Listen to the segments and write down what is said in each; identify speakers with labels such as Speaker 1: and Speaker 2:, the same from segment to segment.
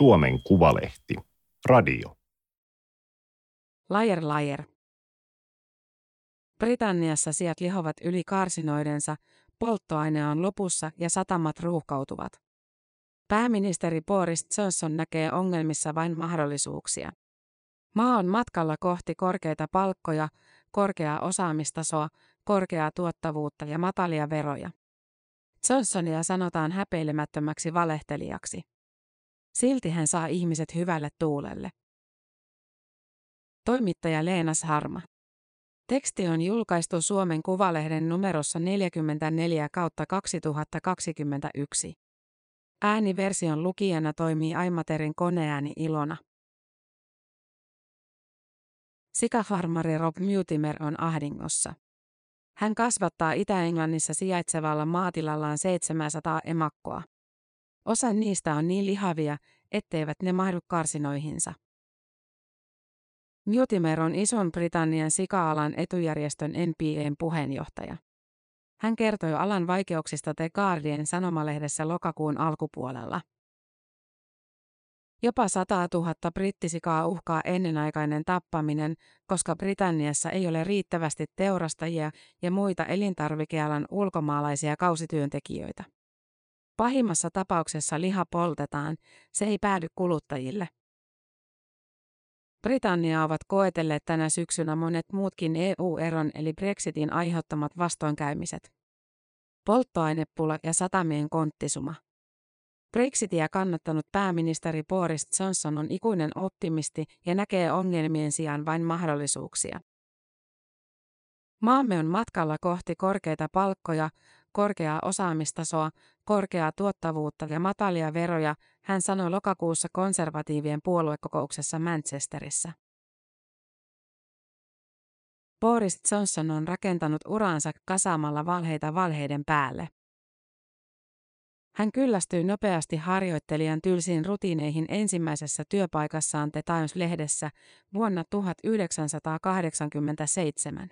Speaker 1: Suomen Kuvalehti. Radio.
Speaker 2: Lajer lajer. Britanniassa sijat lihovat yli karsinoidensa, polttoaine on lopussa ja satamat ruuhkautuvat. Pääministeri Boris Johnson näkee ongelmissa vain mahdollisuuksia. Maa on matkalla kohti korkeita palkkoja, korkeaa osaamistasoa, korkeaa tuottavuutta ja matalia veroja. Johnsonia sanotaan häpeilemättömäksi valehtelijaksi. Silti hän saa ihmiset hyvälle tuulelle. Toimittaja Leenas Harma. Teksti on julkaistu Suomen Kuvalehden numerossa 44 kautta 2021. Ääniversion lukijana toimii Aimaterin koneääni Ilona. Sikafarmari Rob Mutimer on ahdingossa. Hän kasvattaa Itä-Englannissa sijaitsevalla maatilallaan 700 emakkoa. Osa niistä on niin lihavia, etteivät ne mahdu karsinoihinsa. Mutimer on Ison-Britannian sika-alan etujärjestön NPEn puheenjohtaja. Hän kertoi alan vaikeuksista The Guardian sanomalehdessä lokakuun alkupuolella. Jopa 100 000 brittisikaa uhkaa ennenaikainen tappaminen, koska Britanniassa ei ole riittävästi teurastajia ja muita elintarvikealan ulkomaalaisia kausityöntekijöitä. Pahimmassa tapauksessa liha poltetaan, se ei päädy kuluttajille. Britannia ovat koetelleet tänä syksynä monet muutkin EU-eron eli Brexitin aiheuttamat vastoinkäymiset. Polttoainepula ja satamien konttisuma. Brexitia kannattanut pääministeri Boris Johnson on ikuinen optimisti ja näkee ongelmien sijaan vain mahdollisuuksia. Maamme on matkalla kohti korkeita palkkoja, korkeaa osaamistasoa, korkeaa tuottavuutta ja matalia veroja, hän sanoi lokakuussa konservatiivien puoluekokouksessa Manchesterissa. Boris Johnson on rakentanut uransa kasaamalla valheita valheiden päälle. Hän kyllästyi nopeasti harjoittelijan tylsiin rutiineihin ensimmäisessä työpaikassaan The Times-lehdessä vuonna 1987.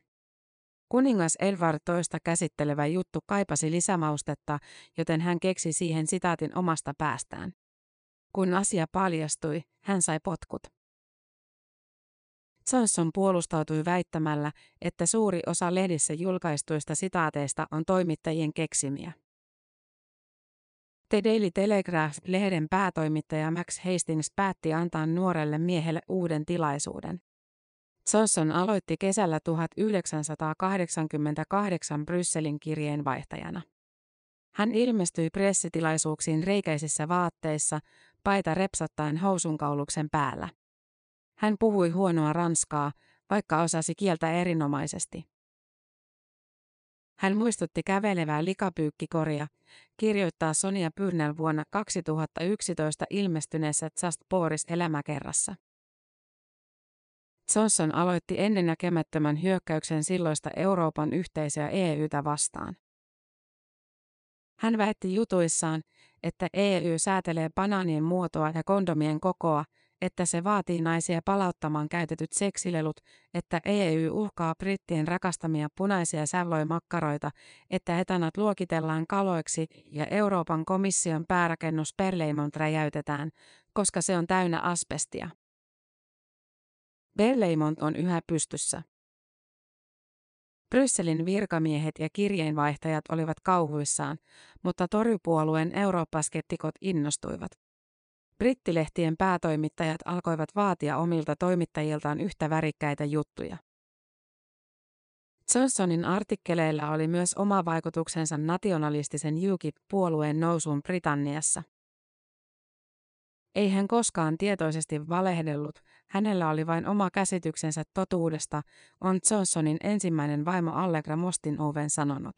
Speaker 2: Kuningas Edward toista käsittelevä juttu kaipasi lisämaustetta, joten hän keksi siihen sitaatin omasta päästään. Kun asia paljastui, hän sai potkut. Johnson puolustautui väittämällä, että suuri osa lehdissä julkaistuista sitaateista on toimittajien keksimiä. The Daily Telegraph-lehden päätoimittaja Max Hastings päätti antaa nuorelle miehelle uuden tilaisuuden. Johnson aloitti kesällä 1988 Brysselin kirjeenvaihtajana. Hän ilmestyi pressitilaisuuksiin reikäisissä vaatteissa, paita repsattaen housunkauluksen päällä. Hän puhui huonoa ranskaa, vaikka osasi kieltä erinomaisesti. Hän muistutti kävelevää likapyykkikoria, kirjoittaa Sonia Pyrnel vuonna 2011 ilmestyneessä Just Boris elämäkerrassa. Johnson aloitti ennennäkemättömän hyökkäyksen silloista Euroopan yhteisöä EUtä vastaan. Hän väitti jutuissaan, että EU säätelee banaanien muotoa ja kondomien kokoa, että se vaatii naisia palauttamaan käytetyt seksilelut, että EU uhkaa brittien rakastamia punaisia sävloimakkaroita, että etanat luokitellaan kaloiksi ja Euroopan komission päärakennus Perleimont räjäytetään, koska se on täynnä asbestia. Berleimont on yhä pystyssä. Brysselin virkamiehet ja kirjeenvaihtajat olivat kauhuissaan, mutta torypuolueen eurooppaskeptikot innostuivat. Brittilehtien päätoimittajat alkoivat vaatia omilta toimittajiltaan yhtä värikkäitä juttuja. Johnsonin artikkeleilla oli myös oma vaikutuksensa nationalistisen UKIP-puolueen nousuun Britanniassa. Ei hän koskaan tietoisesti valehdellut, hänellä oli vain oma käsityksensä totuudesta, on Johnsonin ensimmäinen vaimo Allegra Mostinoven sanonut.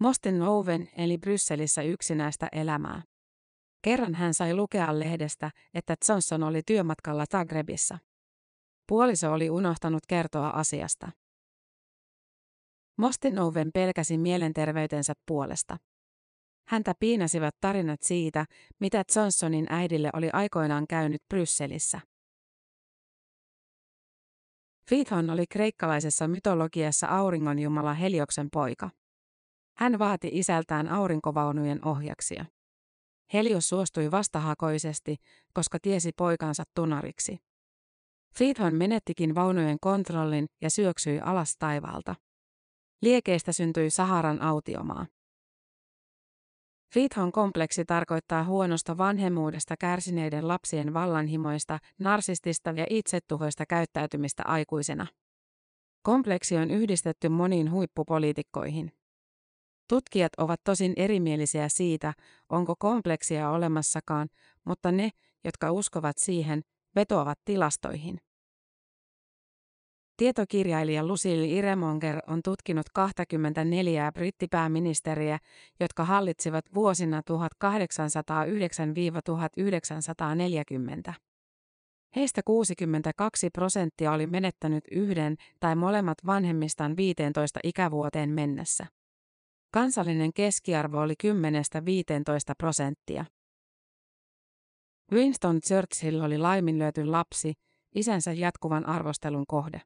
Speaker 2: Mostinoven eli Brysselissä yksinäistä elämää. Kerran hän sai lukea lehdestä, että Johnson oli työmatkalla Zagrebissa. Puoliso oli unohtanut kertoa asiasta. Mostinoven pelkäsi mielenterveytensä puolesta. Häntä piinasivat tarinat siitä, mitä Johnsonin äidille oli aikoinaan käynyt Brysselissä. Fithon oli kreikkalaisessa mytologiassa auringonjumala Helioksen poika. Hän vaati isältään aurinkovaunujen ohjaksia. Helios suostui vastahakoisesti, koska tiesi poikansa tunariksi. Friedman menettikin vaunujen kontrollin ja syöksyi alas taivaalta. Liekeistä syntyi Saharan autiomaa. Friedman kompleksi tarkoittaa huonosta vanhemmuudesta kärsineiden lapsien vallanhimoista, narsistista ja itsetuhoista käyttäytymistä aikuisena. Kompleksi on yhdistetty moniin huippupoliitikkoihin. Tutkijat ovat tosin erimielisiä siitä, onko kompleksia olemassakaan, mutta ne, jotka uskovat siihen, vetoavat tilastoihin. Tietokirjailija Lucille Iremonger on tutkinut 24 brittipääministeriä, jotka hallitsivat vuosina 1809-1940. Heistä 62 prosenttia oli menettänyt yhden tai molemmat vanhemmistaan 15 ikävuoteen mennessä. Kansallinen keskiarvo oli 10-15 prosenttia. Winston Churchill oli laiminlyöty lapsi, isänsä jatkuvan arvostelun kohde.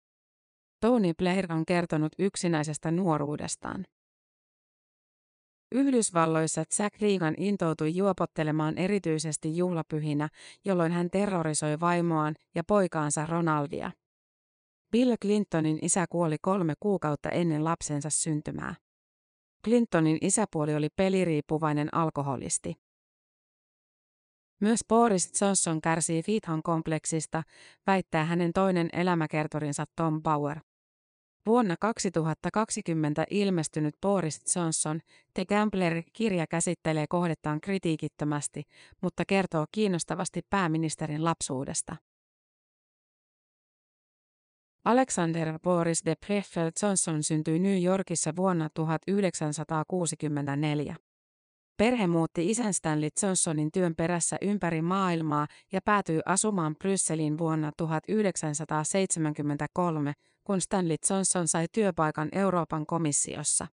Speaker 2: Tony Blair on kertonut yksinäisestä nuoruudestaan. Yhdysvalloissa Jack Reagan intoutui juopottelemaan erityisesti juhlapyhinä, jolloin hän terrorisoi vaimoaan ja poikaansa Ronaldia. Bill Clintonin isä kuoli kolme kuukautta ennen lapsensa syntymää. Clintonin isäpuoli oli peliriippuvainen alkoholisti. Myös Boris Johnson kärsii Fithon kompleksista, väittää hänen toinen elämäkertorinsa Tom Bauer. Vuonna 2020 ilmestynyt Boris Johnson, The Gambler-kirja käsittelee kohdettaan kritiikittömästi, mutta kertoo kiinnostavasti pääministerin lapsuudesta. Alexander Boris de Preffel Johnson syntyi New Yorkissa vuonna 1964. Perhe muutti isän Stanley Johnsonin työn perässä ympäri maailmaa ja päätyi asumaan Brysseliin vuonna 1973, kun Stanley Johnson sai työpaikan Euroopan komissiossa.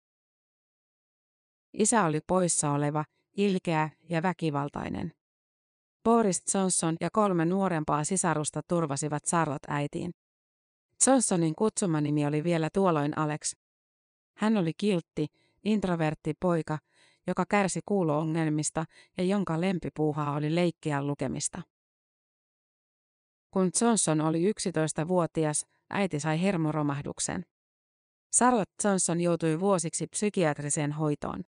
Speaker 2: Isä oli poissa oleva, ilkeä ja väkivaltainen. Boris Johnson ja kolme nuorempaa sisarusta turvasivat Charlotte äitiin. Johnsonin kutsumanimi oli vielä tuolloin Alex. Hän oli kiltti, introvertti poika, joka kärsi kuuloongelmista ja jonka lempipuuhaa oli leikkiä lukemista. Kun Johnson oli 11-vuotias, äiti sai hermoromahduksen. Charlotte Johnson joutui vuosiksi psykiatriseen hoitoon.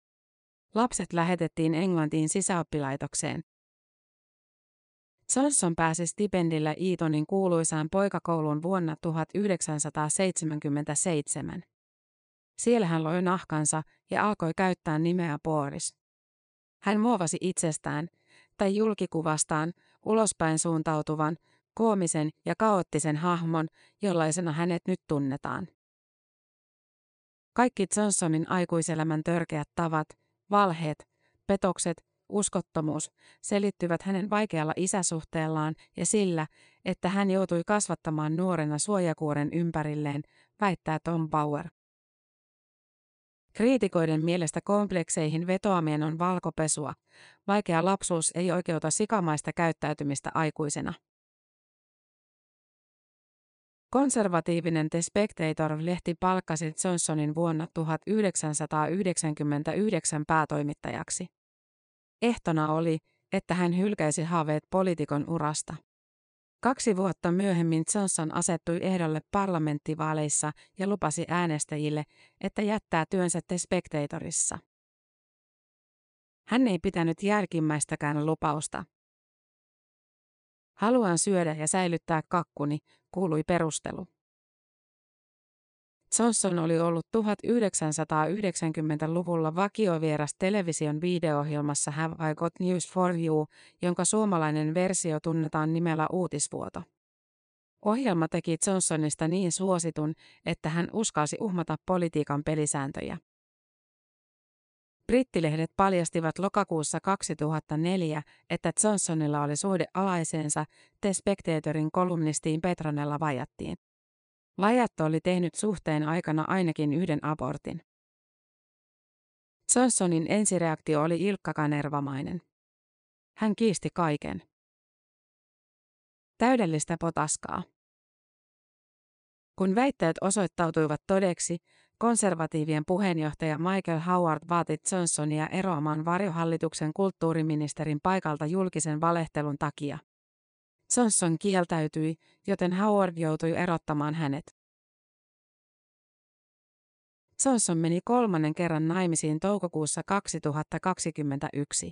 Speaker 2: Lapset lähetettiin Englantiin sisäoppilaitokseen. Johnson pääsi stipendillä Eatonin kuuluisaan poikakouluun vuonna 1977. Siellä hän loi nahkansa ja alkoi käyttää nimeä Boris. Hän muovasi itsestään, tai julkikuvastaan, ulospäin suuntautuvan, koomisen ja kaoottisen hahmon, jollaisena hänet nyt tunnetaan. Kaikki Johnsonin aikuiselämän törkeät tavat, valheet, petokset, uskottomuus selittyvät hänen vaikealla isäsuhteellaan ja sillä, että hän joutui kasvattamaan nuorena suojakuoren ympärilleen, väittää Tom Bauer. Kriitikoiden mielestä komplekseihin vetoaminen on valkopesua. Vaikea lapsuus ei oikeuta sikamaista käyttäytymistä aikuisena. Konservatiivinen The Spectator-lehti palkkasi Johnsonin vuonna 1999 päätoimittajaksi. Ehtona oli, että hän hylkäisi haaveet poliitikon urasta. Kaksi vuotta myöhemmin Johnson asettui ehdolle parlamenttivaaleissa ja lupasi äänestäjille, että jättää työnsä The Spectatorissa. Hän ei pitänyt jälkimmäistäkään lupausta. Haluan syödä ja säilyttää kakkuni, kuului perustelu. Johnson oli ollut 1990-luvulla vakiovieras television videoohjelmassa Have I Got News for You, jonka suomalainen versio tunnetaan nimellä Uutisvuoto. Ohjelma teki Johnsonista niin suositun, että hän uskalsi uhmata politiikan pelisääntöjä. Brittilehdet paljastivat lokakuussa 2004, että Johnsonilla oli suhde alaiseensa The Spectatorin kolumnistiin Petronella Vajattiin. Vajatto oli tehnyt suhteen aikana ainakin yhden abortin. Johnsonin ensireaktio oli ilkkakanervamainen. Hän kiisti kaiken. Täydellistä potaskaa. Kun väitteet osoittautuivat todeksi, konservatiivien puheenjohtaja Michael Howard vaati Johnsonia eroamaan varjohallituksen kulttuuriministerin paikalta julkisen valehtelun takia. Johnson kieltäytyi, joten Howard joutui erottamaan hänet. Johnson meni kolmannen kerran naimisiin toukokuussa 2021.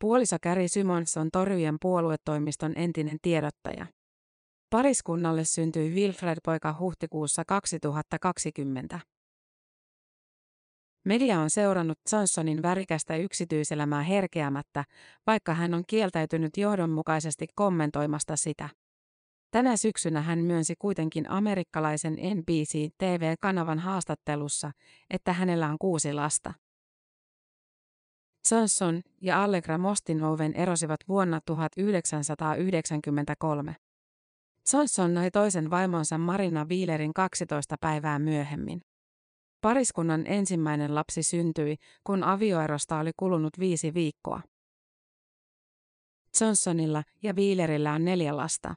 Speaker 2: Puoliso Käri Simons on torjujen puoluetoimiston entinen tiedottaja. Pariskunnalle syntyi Wilfred-poika huhtikuussa 2020. Media on seurannut Johnsonin värikästä yksityiselämää herkeämättä, vaikka hän on kieltäytynyt johdonmukaisesti kommentoimasta sitä. Tänä syksynä hän myönsi kuitenkin amerikkalaisen NBC-TV-kanavan haastattelussa, että hänellä on kuusi lasta. Johnson ja Allegra Mostinoven erosivat vuonna 1993. Johnson nai toisen vaimonsa Marina Wheelerin 12 päivää myöhemmin. Pariskunnan ensimmäinen lapsi syntyi, kun avioerosta oli kulunut viisi viikkoa. Johnsonilla ja Wheelerillä on neljä lasta.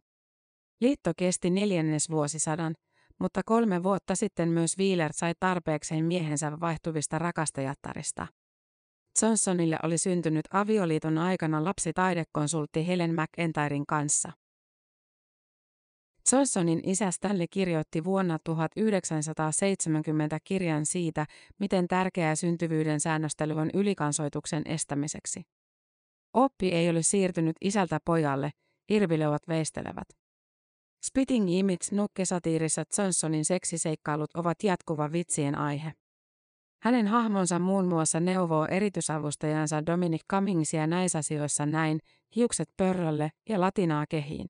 Speaker 2: Liitto kesti neljännesvuosisadan, mutta kolme vuotta sitten myös Wheeler sai tarpeekseen miehensä vaihtuvista rakastajattarista. Johnsonille oli syntynyt avioliiton aikana lapsi taidekonsultti Helen McEntyren kanssa. Johnsonin isä Stanley kirjoitti vuonna 1970 kirjan siitä, miten tärkeää syntyvyyden säännöstely on ylikansoituksen estämiseksi. Oppi ei ole siirtynyt isältä pojalle, irvilöivät veistelevät. Spitting Image nukkesatiirissa Johnsonin seksiseikkailut ovat jatkuva vitsien aihe. Hänen hahmonsa muun muassa neuvoo erityisavustajansa Dominic Cummingsia näissä asioissa näin, hiukset pörrölle ja latinaa kehiin.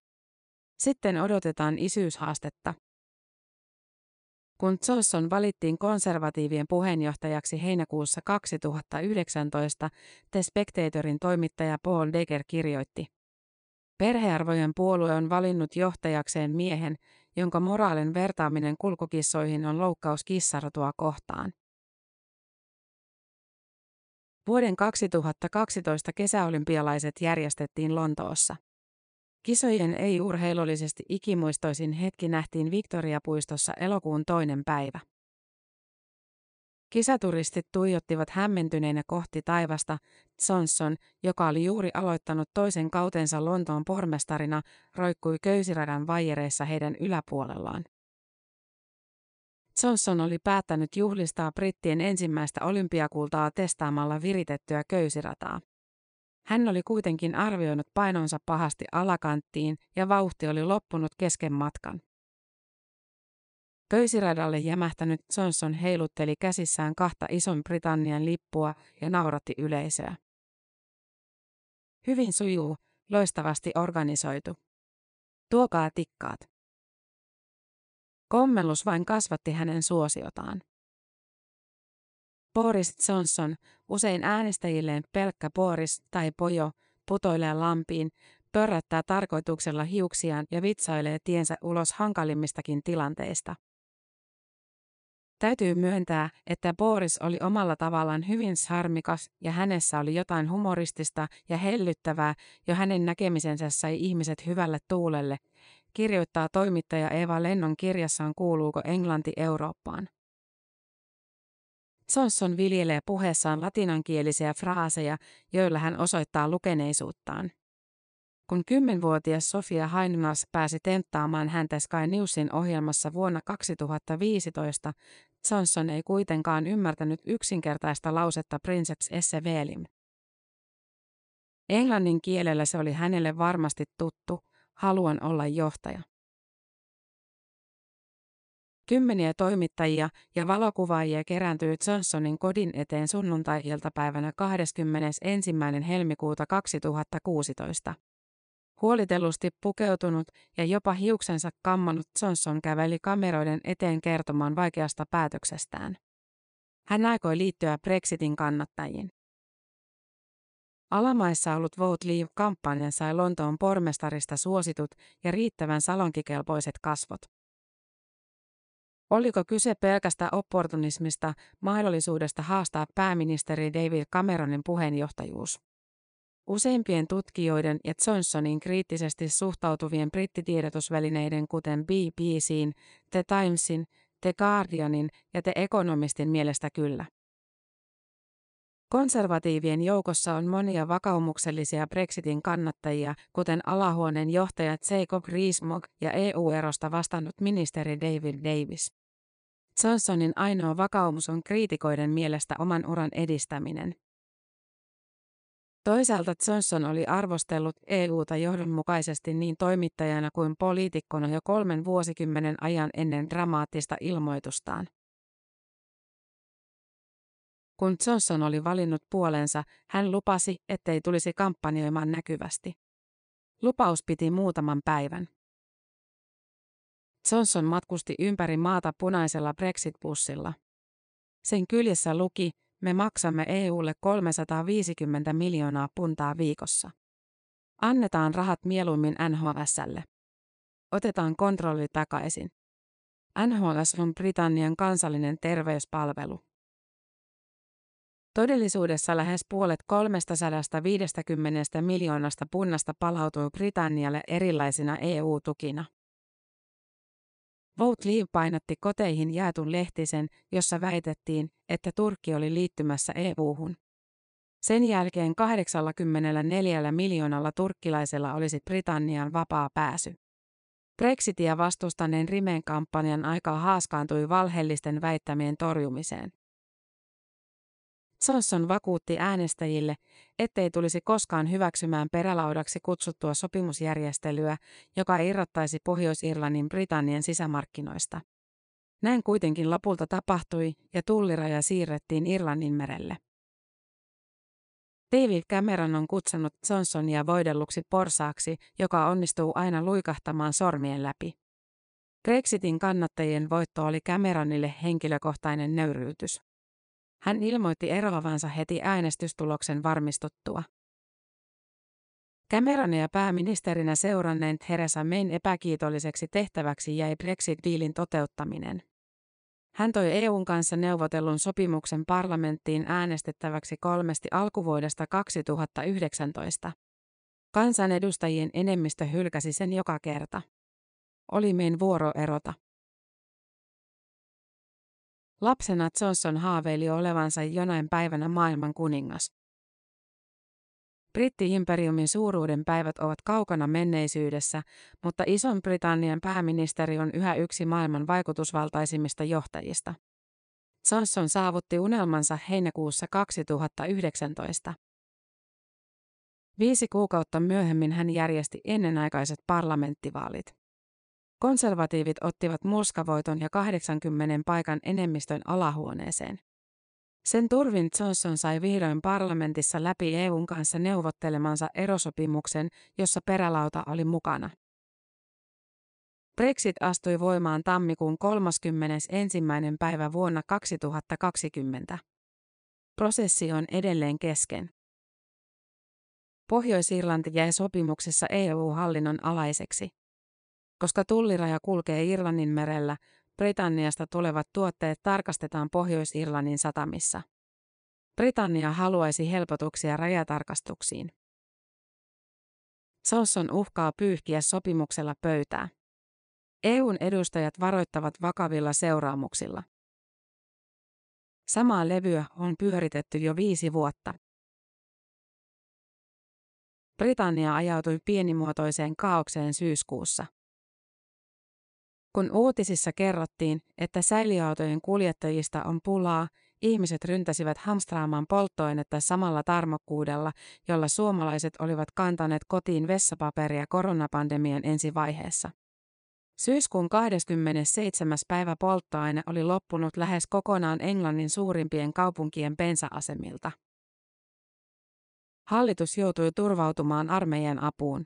Speaker 2: Sitten odotetaan isyyshaastetta. Kun Johnson valittiin konservatiivien puheenjohtajaksi heinäkuussa 2019, The Spectatorin toimittaja Paul Deger kirjoitti. Perhearvojen puolue on valinnut johtajakseen miehen, jonka moraalin vertaaminen kulkukissoihin on loukkaus kissartua kohtaan. Vuoden 2012 kesäolympialaiset järjestettiin Lontoossa. Kisojen ei-urheilullisesti ikimuistoisin hetki nähtiin Victoria-puistossa elokuun toinen päivä. Kisaturistit tuijottivat hämmentyneinä kohti taivasta. Johnson, joka oli juuri aloittanut toisen kautensa Lontoon pormestarina, roikkui köysiradan vaijereissa heidän yläpuolellaan. Johnson oli päättänyt juhlistaa brittien ensimmäistä olympiakultaa testaamalla viritettyä köysirataa. Hän oli kuitenkin arvioinut painonsa pahasti alakanttiin ja vauhti oli loppunut kesken matkan. Köysiradalle jämähtänyt Johnson heilutteli käsissään kahta ison Britannian lippua ja nauratti yleisöä. Hyvin sujuu, loistavasti organisoitu. Tuokaa tikkaat. Kommellus vain kasvatti hänen suosiotaan. Boris Johnson, usein äänestäjilleen pelkkä Boris tai Pojo, putoilee lampiin, pörrättää tarkoituksella hiuksiaan ja vitsailee tiensä ulos hankalimmistakin tilanteista. Täytyy myöntää, että Boris oli omalla tavallaan hyvin sarmikas ja hänessä oli jotain humoristista ja hellyttävää, jo hänen näkemisensä sai ihmiset hyvälle tuulelle, kirjoittaa toimittaja Eva Lennon kirjassaan Kuuluuko Englanti Eurooppaan. Johnson viljelee puheessaan latinankielisiä fraaseja, joilla hän osoittaa lukeneisuuttaan. Kun kymmenvuotias Sofia Heinmans pääsi tenttaamaan häntä Sky Newsin ohjelmassa vuonna 2015, Johnson ei kuitenkaan ymmärtänyt yksinkertaista lausetta Princeps esse velim. Englannin kielellä se oli hänelle varmasti tuttu, haluan olla johtaja. Kymmeniä toimittajia ja valokuvaajia kerääntyy Johnsonin kodin eteen sunnuntai-iltapäivänä 21. helmikuuta 2016. Huolitellusti pukeutunut ja jopa hiuksensa kammannut Johnson käveli kameroiden eteen kertomaan vaikeasta päätöksestään. Hän aikoi liittyä Brexitin kannattajiin. Alamaissa ollut Vote Leave-kampanja sai Lontoon pormestarista suositut ja riittävän salonkikelpoiset kasvot. Oliko kyse pelkästä opportunismista, mahdollisuudesta haastaa pääministeri David Cameronin puheenjohtajuus? Useimpien tutkijoiden ja Johnsonin kriittisesti suhtautuvien brittitiedotusvälineiden kuten BBCin, The Timesin, The Guardianin ja The Economistin mielestä kyllä. Konservatiivien joukossa on monia vakaumuksellisia Brexitin kannattajia, kuten alahuoneen johtajat Jacob Rees-Mogg ja EU-erosta vastannut ministeri David Davis. Johnsonin ainoa vakaumus on kriitikoiden mielestä oman uran edistäminen. Toisaalta Johnson oli arvostellut EUta johdonmukaisesti niin toimittajana kuin poliitikkona jo kolmen vuosikymmenen ajan ennen dramaattista ilmoitustaan. Kun Johnson oli valinnut puolensa, hän lupasi, ettei tulisi kampanjoimaan näkyvästi. Lupaus piti muutaman päivän. Johnson matkusti ympäri maata punaisella Brexit-bussilla. Sen kyljessä luki, me maksamme EUlle 350 miljoonaa puntaa viikossa. Annetaan rahat mieluummin NHSlle. Otetaan kontrolli takaisin. NHS on Britannian kansallinen terveyspalvelu. Todellisuudessa lähes puolet 350 miljoonasta punnasta palautui Britannialle erilaisina EU-tukina. Vote Leave painotti koteihin jaetun lehtisen, jossa väitettiin, että Turkki oli liittymässä EU-hun. Sen jälkeen 84 miljoonalla turkkilaisella olisi Britannian vapaa pääsy. Brexitia vastustaneen Rimen kampanjan aikaa haaskaantui valheellisten väittämien torjumiseen. Johnson vakuutti äänestäjille, ettei tulisi koskaan hyväksymään perälaudaksi kutsuttua sopimusjärjestelyä, joka irrottaisi Pohjois-Irlannin Britannian sisämarkkinoista. Näin kuitenkin lopulta tapahtui ja tulliraja siirrettiin Irlannin merelle. David Cameron on kutsunut Johnsonia voidelluksi porsaaksi, joka onnistuu aina luikahtamaan sormien läpi. Brexitin kannattajien voitto oli Cameronille henkilökohtainen nöyryytys. Hän ilmoitti eroavansa heti äänestystuloksen varmistuttua. Cameronia pääministerinä seuranneen Theresa Mayn epäkiitolliseksi tehtäväksi jäi Brexit-diilin toteuttaminen. Hän toi EUn kanssa neuvotellun sopimuksen parlamenttiin äänestettäväksi kolmesti alkuvuodesta 2019. Kansanedustajien enemmistö hylkäsi sen joka kerta. Oli mein vuoro erota. Lapsena Johnson haaveili olevansa jonain päivänä maailman kuningas. Britti-imperiumin suuruuden päivät ovat kaukana menneisyydessä, mutta Ison-Britannian pääministeri on yhä yksi maailman vaikutusvaltaisimmista johtajista. Johnson saavutti unelmansa heinäkuussa 2019. Viisi kuukautta myöhemmin hän järjesti ennenaikaiset parlamenttivaalit. Konservatiivit ottivat murskavoiton ja 80 paikan enemmistön alahuoneeseen. Sen turvin Johnson sai vihdoin parlamentissa läpi EUn kanssa neuvottelemansa erosopimuksen, jossa perälauta oli mukana. Brexit astui voimaan tammikuun 31. päivä vuonna 2020. Prosessi on edelleen kesken. Pohjois-Irlanti jäi sopimuksessa EU-hallinnon alaiseksi. Koska tulliraja kulkee Irlannin merellä, Britanniasta tulevat tuotteet tarkastetaan Pohjois-Irlannin satamissa. Britannia haluaisi helpotuksia rajatarkastuksiin. Johnson uhkaa pyyhkiä sopimuksella pöytää. EUn edustajat varoittavat vakavilla seuraamuksilla. Samaa levyä on pyöritetty jo viisi vuotta. Britannia ajautui pienimuotoiseen kaaukseen syyskuussa. Kun uutisissa kerrottiin, että säiliöautojen kuljettajista on pulaa, ihmiset ryntäsivät hamstraamaan polttoainetta samalla tarmokkuudella, jolla suomalaiset olivat kantaneet kotiin vessapaperia koronapandemian ensivaiheessa. Syyskuun 27. päivä polttoaine oli loppunut lähes kokonaan Englannin suurimpien kaupunkien bensa-asemilta. Hallitus joutui turvautumaan armeijan apuun.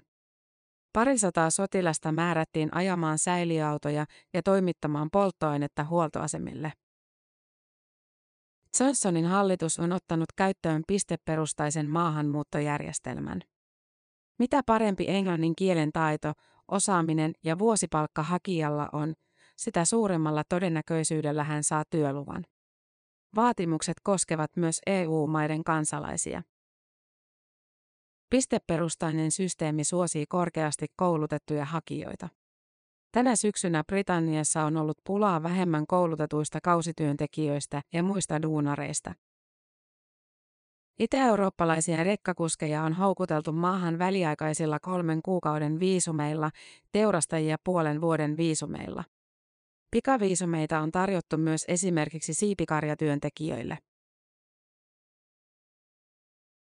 Speaker 2: Parisataa sotilasta määrättiin ajamaan säiliöautoja ja toimittamaan polttoainetta huoltoasemille. Johnsonin hallitus on ottanut käyttöön pisteperustaisen maahanmuuttojärjestelmän. Mitä parempi englannin kielen taito, osaaminen ja vuosipalkka hakijalla on, sitä suuremmalla todennäköisyydellä hän saa työluvan. Vaatimukset koskevat myös EU-maiden kansalaisia. Pisteperustainen systeemi suosii korkeasti koulutettuja hakijoita. Tänä syksynä Britanniassa on ollut pulaa vähemmän koulutetuista kausityöntekijöistä ja muista duunareista. Itä-eurooppalaisia rekkakuskeja on houkuteltu maahan väliaikaisilla kolmen kuukauden viisumeilla, teurastajia puolen vuoden viisumeilla. Pikaviisumeita on tarjottu myös esimerkiksi siipikarjatyöntekijöille.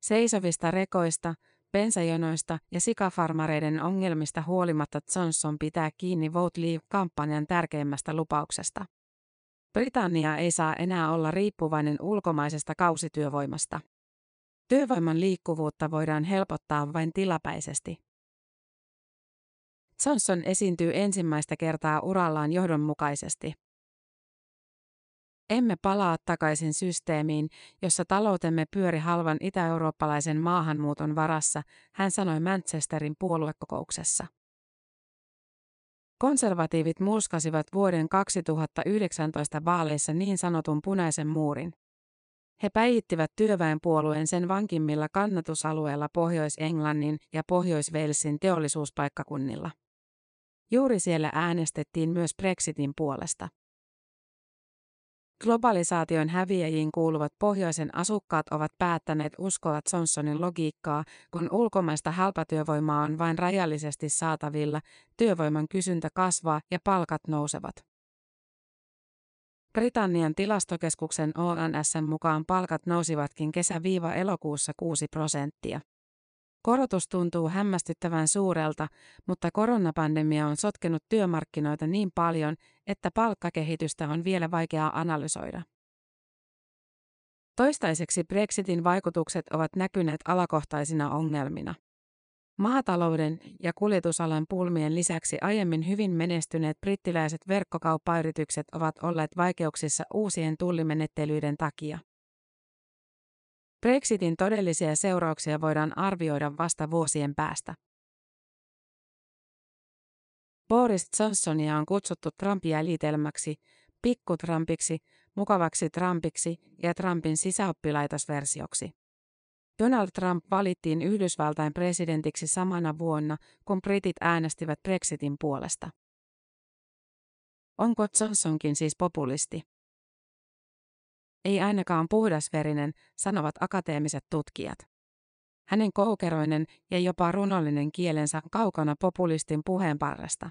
Speaker 2: Seisovista rekoista, bensajonoista ja sikafarmareiden ongelmista huolimatta Johnson pitää kiinni Vote Leave-kampanjan tärkeimmästä lupauksesta. Britannia ei saa enää olla riippuvainen ulkomaisesta kausityövoimasta. Työvoiman liikkuvuutta voidaan helpottaa vain tilapäisesti. Johnson esiintyy ensimmäistä kertaa urallaan johdonmukaisesti. Emme palaa takaisin systeemiin, jossa taloutemme pyöri halvan itä-eurooppalaisen maahanmuuton varassa, hän sanoi Manchesterin puoluekokouksessa. Konservatiivit murskasivat vuoden 2019 vaaleissa niin sanotun punaisen muurin. He päivittivät työväenpuolueen sen vankimmilla kannatusalueilla Pohjois-Englannin ja Pohjois-Walesin teollisuuspaikkakunnilla. Juuri siellä äänestettiin myös Brexitin puolesta. Globalisaation häviäjiin kuuluvat pohjoisen asukkaat ovat päättäneet uskoa Johnsonin logiikkaa, kun ulkomaista halpatyövoimaa on vain rajallisesti saatavilla, työvoiman kysyntä kasvaa ja palkat nousevat. Britannian tilastokeskuksen ONSn mukaan palkat nousivatkin kesä-elokuussa 6 prosenttia. Korotus tuntuu hämmästyttävän suurelta, mutta koronapandemia on sotkenut työmarkkinoita niin paljon, että palkkakehitystä on vielä vaikeaa analysoida. Toistaiseksi Brexitin vaikutukset ovat näkyneet alakohtaisina ongelmina. Maatalouden ja kuljetusalan pulmien lisäksi aiemmin hyvin menestyneet brittiläiset verkkokauppayritykset ovat olleet vaikeuksissa uusien tullimenettelyiden takia. Brexitin todellisia seurauksia voidaan arvioida vasta vuosien päästä. Boris Johnsonia on kutsuttu Trumpia liitelmäksi, pikkutrumpiksi, mukavaksi Trumpiksi ja Trumpin sisäoppilaitosversioksi. Donald Trump valittiin Yhdysvaltain presidentiksi samana vuonna, kun britit äänestivät Brexitin puolesta. Onko Johnsonkin siis populisti? Ei ainakaan puhdasverinen, sanovat akateemiset tutkijat. Hänen koukeroinen ja jopa runollinen kielensä kaukana populistin puheenparrasta.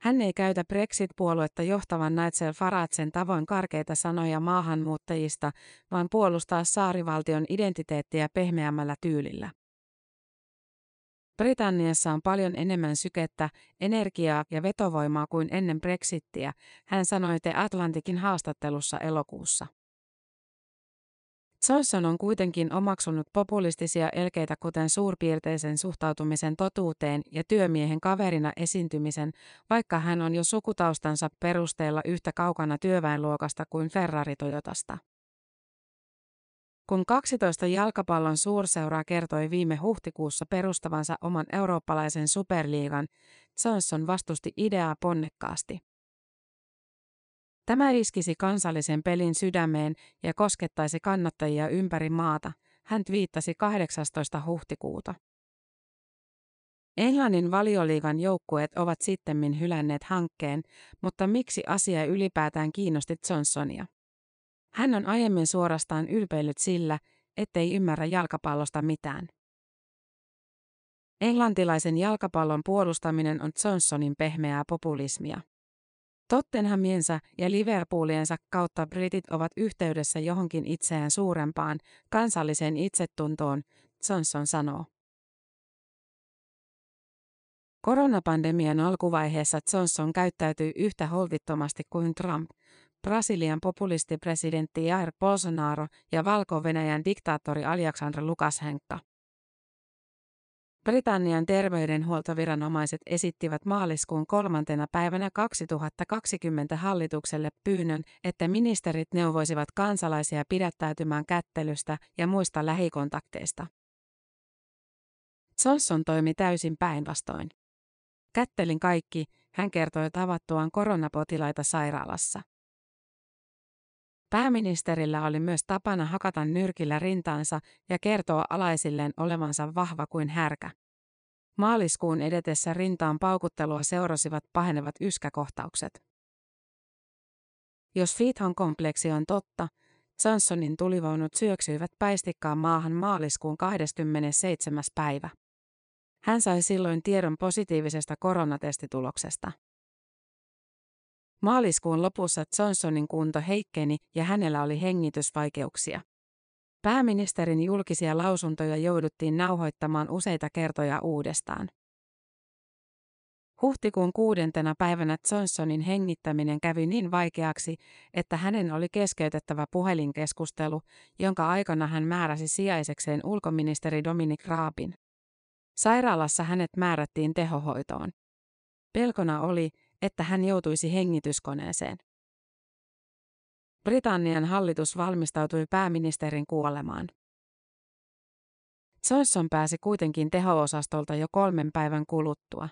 Speaker 2: Hän ei käytä Brexit-puoluetta johtavan Nigel Faragen tavoin karkeita sanoja maahanmuuttajista, vaan puolustaa saarivaltion identiteettiä pehmeämmällä tyylillä. Britanniassa on paljon enemmän sykettä, energiaa ja vetovoimaa kuin ennen Brexittiä, hän sanoi The Atlantikin haastattelussa elokuussa. Johnson on kuitenkin omaksunut populistisia elkeitä kuten suurpiirteisen suhtautumisen totuuteen ja työmiehen kaverina esiintymisen, vaikka hän on jo sukutaustansa perusteella yhtä kaukana työväenluokasta kuin Ferrari Toyotasta. Kun 12 jalkapallon suurseuraa kertoi viime huhtikuussa perustavansa oman eurooppalaisen superliigan, Johnson vastusti ideaa ponnekkaasti. Tämä iskisi kansallisen pelin sydämeen ja koskettaisi kannattajia ympäri maata, hän viittasi 18. huhtikuuta. Englannin valioliigan joukkueet ovat sittemmin hylänneet hankkeen, mutta miksi asia ylipäätään kiinnosti Johnsonia? Hän on aiemmin suorastaan ylpeillyt sillä, ettei ymmärrä jalkapallosta mitään. Englantilaisen jalkapallon puolustaminen on Johnsonin pehmeää populismia. Tottenhamiensa ja Liverpooliensa kautta britit ovat yhteydessä johonkin itseään suurempaan, kansalliseen itsetuntoon, Johnson sanoo. Koronapandemian alkuvaiheessa Johnson käyttäytyi yhtä holtittomasti kuin Trump, Brasilian populistipresidentti Jair Bolsonaro ja Valko-Venäjän diktaattori Alexander Lukashenka. Britannian terveydenhuoltoviranomaiset esittivät maaliskuun kolmantena päivänä 2020 hallitukselle pyynnön, että ministerit neuvoisivat kansalaisia pidättäytymään kättelystä ja muista lähikontakteista. Johnson toimi täysin päinvastoin. Kättelin kaikki, hän kertoi tavattuaan koronapotilaita sairaalassa. Pääministerillä oli myös tapana hakata nyrkillä rintansa ja kertoa alaisilleen olevansa vahva kuin härkä. Maaliskuun edetessä rintaan paukuttelua seurasivat pahenevat yskäkohtaukset. Jos Fithon kompleksi on totta, Johnsonin tulivaunut syöksyivät päistikkaan maahan maaliskuun 27. päivä. Hän sai silloin tiedon positiivisesta koronatestituloksesta. Maaliskuun lopussa Johnsonin kunto heikkeni ja hänellä oli hengitysvaikeuksia. Pääministerin julkisia lausuntoja jouduttiin nauhoittamaan useita kertoja uudestaan. Huhtikuun kuudentena päivänä Johnsonin hengittäminen kävi niin vaikeaksi, että hänen oli keskeytettävä puhelinkeskustelu, jonka aikana hän määräsi sijaisekseen ulkoministeri Dominic Raabin. Sairaalassa hänet määrättiin tehohoitoon. Pelkona oli, että hän joutuisi hengityskoneeseen. Britannian hallitus valmistautui pääministerin kuolemaan. Johnson pääsi kuitenkin teho-osastolta jo kolmen päivän kuluttua.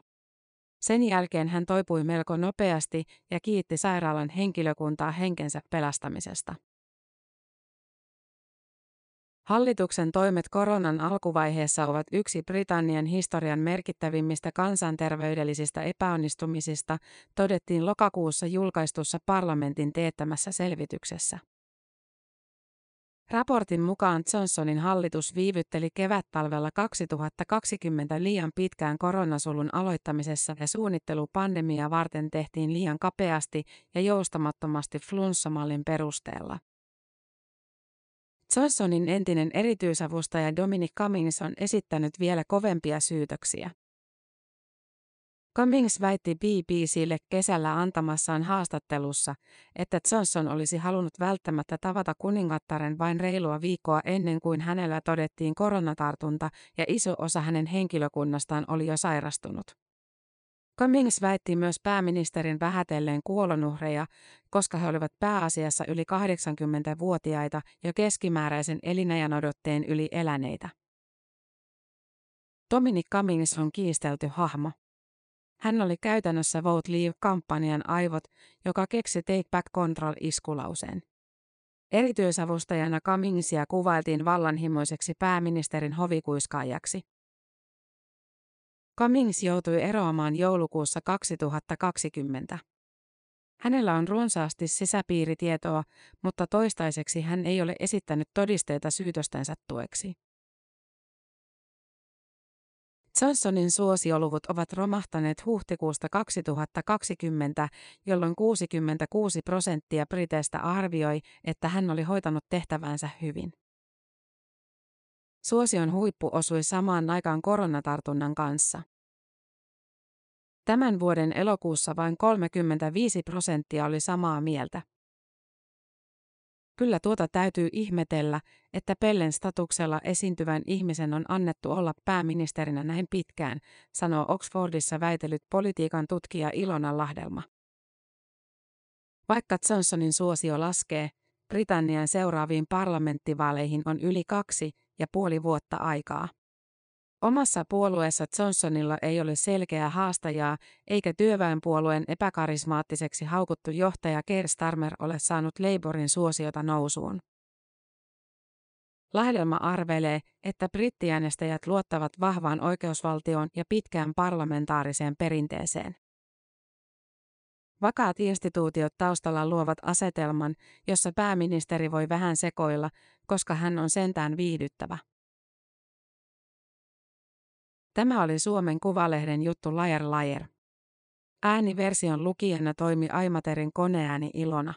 Speaker 2: Sen jälkeen hän toipui melko nopeasti ja kiitti sairaalan henkilökuntaa henkensä pelastamisesta. Hallituksen toimet koronan alkuvaiheessa ovat yksi Britannian historian merkittävimmistä kansanterveydellisistä epäonnistumisista, todettiin lokakuussa julkaistussa parlamentin teettämässä selvityksessä. Raportin mukaan Johnsonin hallitus viivytteli kevättalvella 2020 liian pitkään koronasulun aloittamisessa ja suunnittelu pandemia varten tehtiin liian kapeasti ja joustamattomasti flunssamallin perusteella. Johnsonin entinen erityisavustaja Dominic Cummings on esittänyt vielä kovempia syytöksiä. Cummings väitti BBClle kesällä antamassaan haastattelussa, että Johnson olisi halunnut välttämättä tavata kuningattaren vain reilua viikkoa ennen kuin hänellä todettiin koronatartunta ja iso osa hänen henkilökunnastaan oli jo sairastunut. Cummings väitti myös pääministerin vähätelleen kuolonuhreja, koska he olivat pääasiassa yli 80-vuotiaita jo keskimääräisen elinajanodotteen yli eläneitä. Dominic Cummings on kiistelty hahmo. Hän oli käytännössä Vote Leave-kampanjan aivot, joka keksi Take Back Control-iskulauseen. Erityisavustajana Cummingsia kuvailtiin vallanhimoiseksi pääministerin hovikuiskaajaksi. Cummings joutui eroamaan joulukuussa 2020. Hänellä on runsaasti sisäpiiritietoa, mutta toistaiseksi hän ei ole esittänyt todisteita syytöstensä tueksi. Johnsonin suosioluvut ovat romahtaneet huhtikuusta 2020, jolloin 66 prosenttia Briteistä arvioi, että hän oli hoitanut tehtävänsä hyvin. Suosion huippu osui samaan aikaan koronatartunnan kanssa. Tämän vuoden elokuussa vain 35 prosenttia oli samaa mieltä. Kyllä tuota täytyy ihmetellä, että Pellen statuksella esiintyvän ihmisen on annettu olla pääministerinä näin pitkään, sanoo Oxfordissa väitellyt politiikan tutkija Ilona Lahdelma. Vaikka Johnsonin suosio laskee, Britannian seuraaviin parlamenttivaaleihin on yli kaksi ja puoli vuotta aikaa. Omassa puolueessa Johnsonilla ei ole selkeää haastajaa, eikä työväenpuolueen epäkarismaattiseksi haukuttu johtaja Keir Starmer ole saanut Labourin suosiota nousuun. Lahdelma arvelee, että brittiäänestäjät luottavat vahvaan oikeusvaltioon ja pitkään parlamentaariseen perinteeseen. Vakaat instituutiot taustalla luovat asetelman, jossa pääministeri voi vähän sekoilla, koska hän on sentään viihdyttävä. Tämä oli Suomen Kuvalehden juttu Lajer Lajer. Ääniversion lukijana toimi Aimaterin koneääni Ilona.